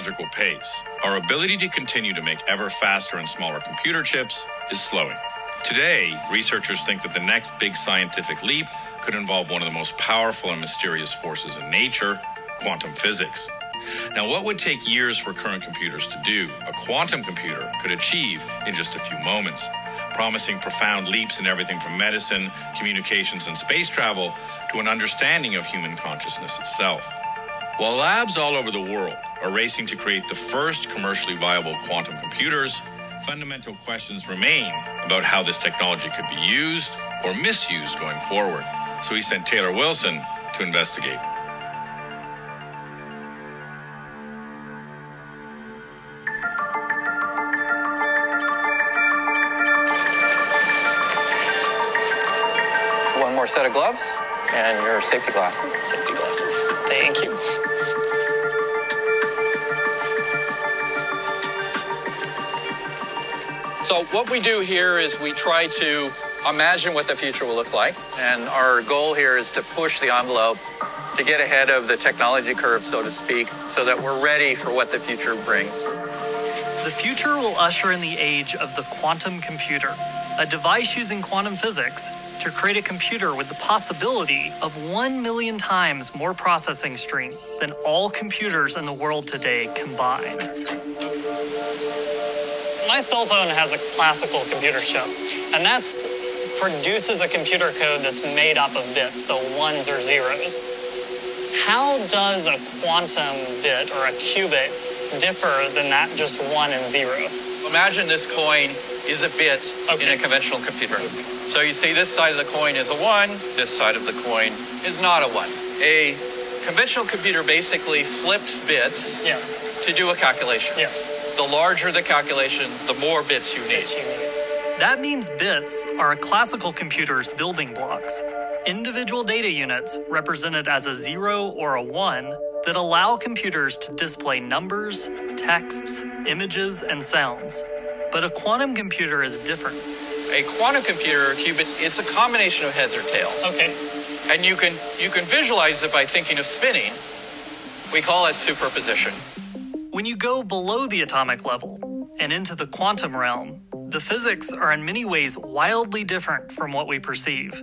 technological pace, our ability to continue to make ever faster and smaller computer chips is slowing. Today, researchers think that the next big scientific leap could involve one of the most powerful and mysterious forces in nature quantum physics. Now, what would take years for current computers to do, a quantum computer could achieve in just a few moments, promising profound leaps in everything from medicine, communications, and space travel to an understanding of human consciousness itself. While labs all over the world are racing to create the first commercially viable quantum computers, fundamental questions remain about how this technology could be used or misused going forward. So he sent Taylor Wilson to investigate. One more set of gloves and your safety glasses. Safety glasses. Thank you. So, what we do here is we try to imagine what the future will look like. And our goal here is to push the envelope to get ahead of the technology curve, so to speak, so that we're ready for what the future brings. The future will usher in the age of the quantum computer, a device using quantum physics to create a computer with the possibility of 1 million times more processing strength than all computers in the world today combined. My cell phone has a classical computer chip, and that produces a computer code that's made up of bits, so ones or zeros. How does a quantum bit or a qubit differ than that just one and zero? Imagine this coin is a bit in a conventional computer. So you see this side of the coin is a one, this side of the coin is not a one. A conventional computer basically flips bits Yes. to do a calculation. Yes. The larger the calculation, the more bits you need. Bits you need. That means bits are a classical computer's building blocks. Individual data units represented as a zero or a one that allow computers to display numbers, texts, images, and sounds. But a quantum computer is different. A quantum computer a qubit, it's a combination of heads or tails. Okay. And you can you can visualize it by thinking of spinning. We call it superposition. When you go below the atomic level and into the quantum realm, the physics are in many ways wildly different from what we perceive.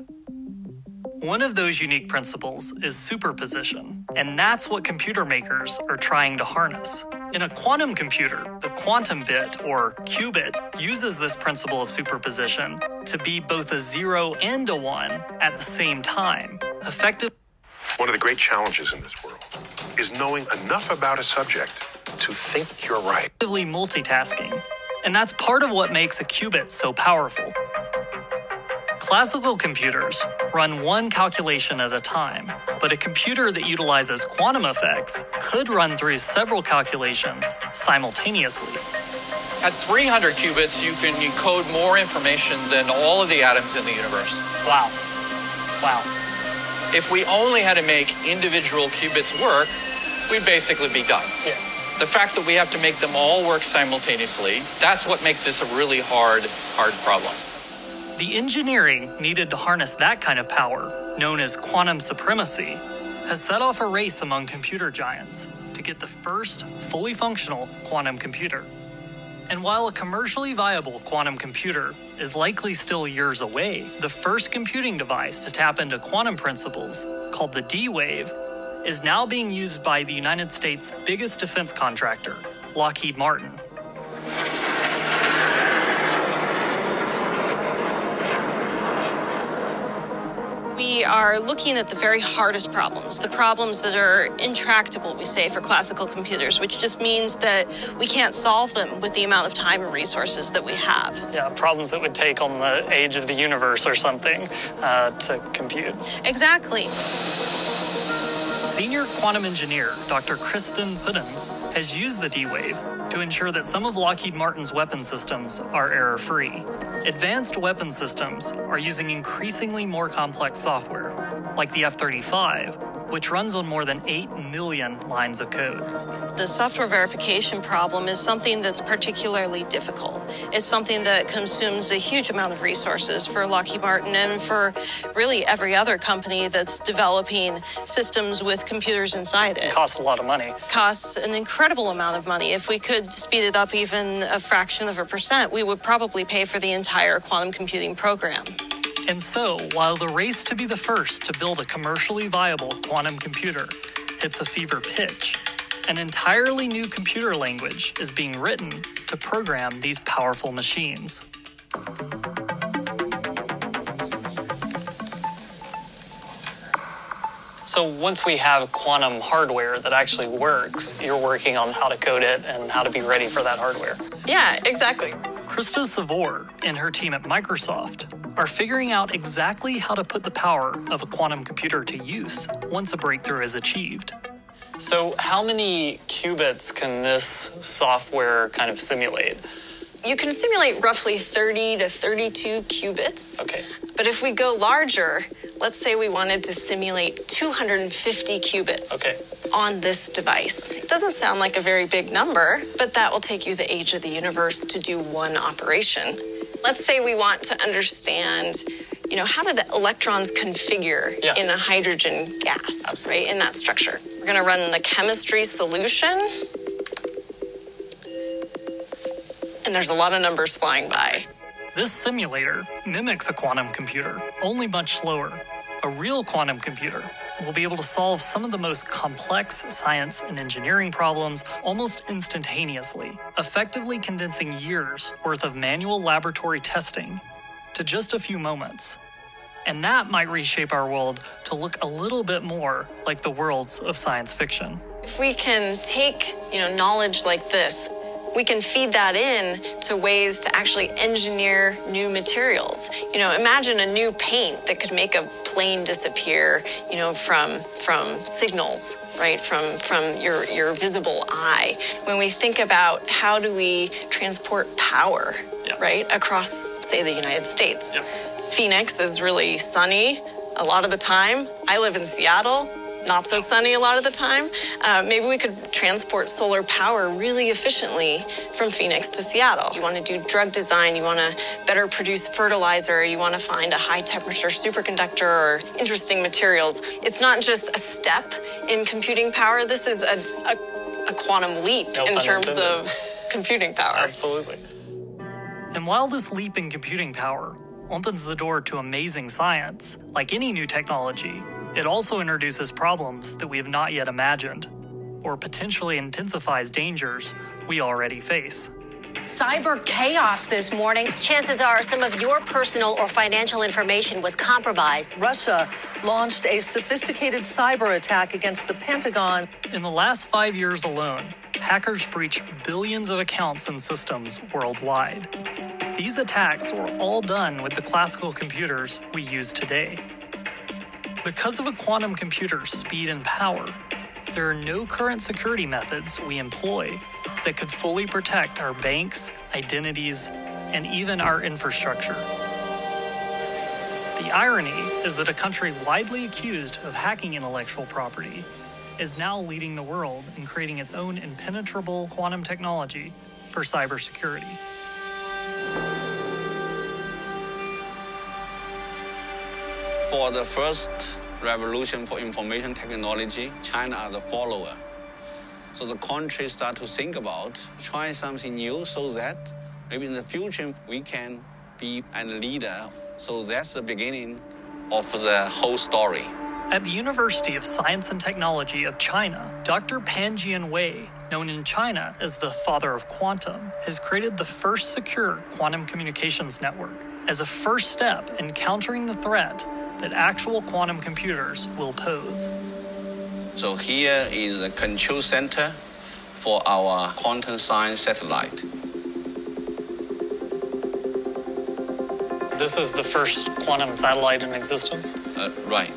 One of those unique principles is superposition, and that's what computer makers are trying to harness. In a quantum computer, the quantum bit, or qubit, uses this principle of superposition to be both a zero and a one at the same time, effective One of the great challenges in this world is knowing enough about a subject to think you're right. effectively multitasking, and that's part of what makes a qubit so powerful. Classical computers run one calculation at a time, but a computer that utilizes quantum effects could run through several calculations simultaneously. At 300 qubits, you can encode more information than all of the atoms in the universe. Wow. Wow. If we only had to make individual qubits work, we'd basically be done. Yeah. The fact that we have to make them all work simultaneously, that's what makes this a really hard, hard problem. The engineering needed to harness that kind of power, known as quantum supremacy, has set off a race among computer giants to get the first fully functional quantum computer. And while a commercially viable quantum computer is likely still years away, the first computing device to tap into quantum principles, called the D Wave, is now being used by the United States' biggest defense contractor, Lockheed Martin. We are looking at the very hardest problems, the problems that are intractable, we say, for classical computers, which just means that we can't solve them with the amount of time and resources that we have. Yeah, problems that would take on the age of the universe or something uh, to compute. Exactly. Senior quantum engineer Dr. Kristen Pudenz has used the D Wave to ensure that some of Lockheed Martin's weapon systems are error free. Advanced weapon systems are using increasingly more complex software, like the F 35, which runs on more than 8 million lines of code. The software verification problem is something that's particularly difficult. It's something that consumes a huge amount of resources for Lockheed Martin and for really every other company that's developing systems with computers inside it. Costs a lot of money. Costs an incredible amount of money. If we could speed it up even a fraction of a percent, we would probably pay for the entire quantum computing program. And so, while the race to be the first to build a commercially viable quantum computer hits a fever pitch, an entirely new computer language is being written to program these powerful machines. So, once we have quantum hardware that actually works, you're working on how to code it and how to be ready for that hardware. Yeah, exactly. Krista Svore and her team at Microsoft are figuring out exactly how to put the power of a quantum computer to use once a breakthrough is achieved. So, how many qubits can this software kind of simulate? You can simulate roughly 30 to 32 qubits. Okay. But if we go larger, let's say we wanted to simulate 250 qubits Okay. on this device. It doesn't sound like a very big number, but that will take you the age of the universe to do one operation. Let's say we want to understand, you know, how do the electrons configure Yeah. in a hydrogen gas, Absolutely. right? In that structure. We're going to run the chemistry solution. And there's a lot of numbers flying by. This simulator mimics a quantum computer, only much slower. A real quantum computer will be able to solve some of the most complex science and engineering problems almost instantaneously, effectively condensing years worth of manual laboratory testing to just a few moments. And that might reshape our world to look a little bit more like the worlds of science fiction. If we can take, you know, knowledge like this, we can feed that in to ways to actually engineer new materials. You know, imagine a new paint that could make a plane disappear, you know, from from signals, right? From from your your visible eye. When we think about how do we transport power, Yeah. right, across say the United States. Yeah. Phoenix is really sunny a lot of the time. I live in Seattle, not so sunny a lot of the time. Uh, maybe we could transport solar power really efficiently from Phoenix to Seattle. You want to do drug design, you want to better produce fertilizer, you want to find a high temperature superconductor or interesting materials. It's not just a step in computing power, this is a, a, a quantum leap No in terms intended. of computing power. Absolutely. And while this leap in computing power opens the door to amazing science, like any new technology, it also introduces problems that we have not yet imagined, or potentially intensifies dangers we already face. Cyber chaos this morning. Chances are some of your personal or financial information was compromised. Russia launched a sophisticated cyber attack against the Pentagon. In the last five years alone, hackers breached billions of accounts and systems worldwide. These attacks were all done with the classical computers we use today. Because of a quantum computer's speed and power, there are no current security methods we employ that could fully protect our banks, identities, and even our infrastructure. The irony is that a country widely accused of hacking intellectual property is now leading the world in creating its own impenetrable quantum technology for cybersecurity. For the first revolution for information technology, China are the follower. So the country start to think about try something new so that maybe in the future we can be a leader. So that's the beginning of the whole story. At the University of Science and Technology of China, Dr. Pan Jianwei, known in China as the father of quantum, has created the first secure quantum communications network as a first step in countering the threat that actual quantum computers will pose. So here is the control center for our quantum science satellite. This is the first quantum satellite in existence. Uh, right.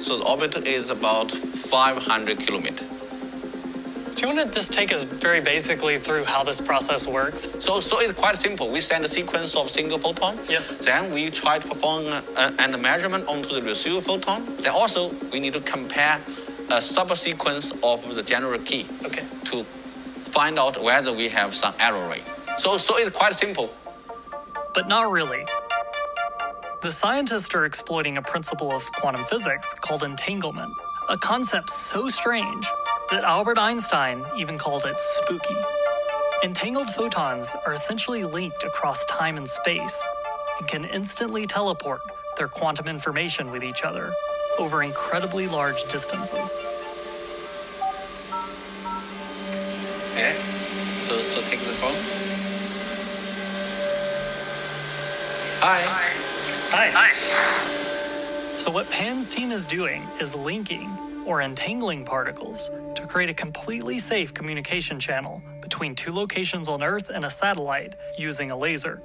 So the orbit is about 500 kilometer. Do you want to just take us very basically through how this process works? So, so it's quite simple. We send a sequence of single photon. Yes. Then we try to perform a, a, a measurement onto the receiver photon. Then also we need to compare a subsequence of the general key Okay. to find out whether we have some error rate. So, so it's quite simple. But not really. The scientists are exploiting a principle of quantum physics called entanglement, a concept so strange that Albert Einstein even called it spooky. Entangled photons are essentially linked across time and space and can instantly teleport their quantum information with each other over incredibly large distances. Okay. So, so take the phone. Hi. Hi. Hi. So, what Pan's team is doing is linking or entangling particles to create a completely safe communication channel between two locations on Earth and a satellite using a laser.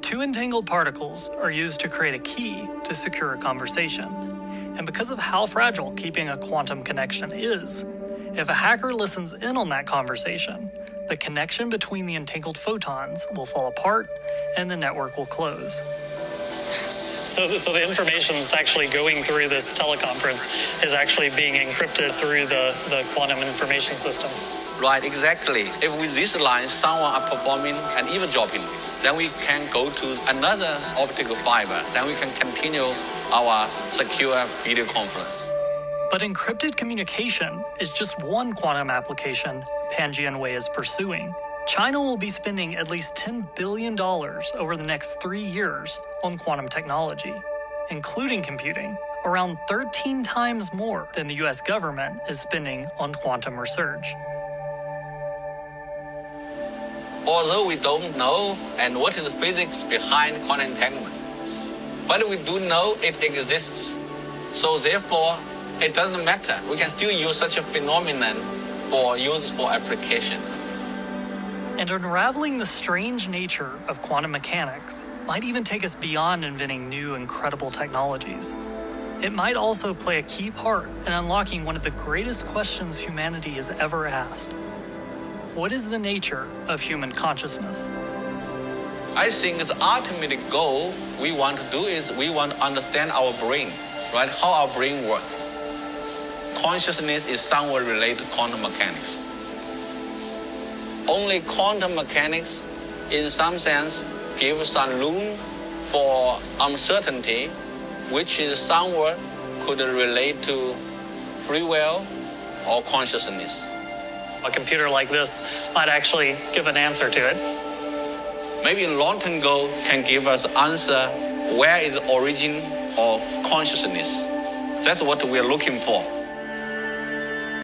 Two entangled particles are used to create a key to secure a conversation. And because of how fragile keeping a quantum connection is, if a hacker listens in on that conversation, the connection between the entangled photons will fall apart and the network will close. So, so the information that's actually going through this teleconference is actually being encrypted through the, the quantum information system. Right, exactly. If with this line someone are performing an eavesdropping, then we can go to another optical fiber. Then we can continue our secure video conference. But encrypted communication is just one quantum application Pan Jianwei is pursuing. China will be spending at least $10 billion over the next three years on quantum technology, including computing, around 13 times more than the US government is spending on quantum research. Although we don't know and what is the physics behind quantum entanglement, but we do know it exists. So therefore, it doesn't matter. We can still use such a phenomenon for useful application. And unraveling the strange nature of quantum mechanics might even take us beyond inventing new, incredible technologies. It might also play a key part in unlocking one of the greatest questions humanity has ever asked What is the nature of human consciousness? I think the ultimate goal we want to do is we want to understand our brain, right? How our brain works. Consciousness is somewhat related to quantum mechanics. Only quantum mechanics, in some sense, gives some room for uncertainty, which is somewhat could relate to free will or consciousness. A computer like this might actually give an answer to it. Maybe a long term goal can give us answer where is the origin of consciousness. That's what we're looking for.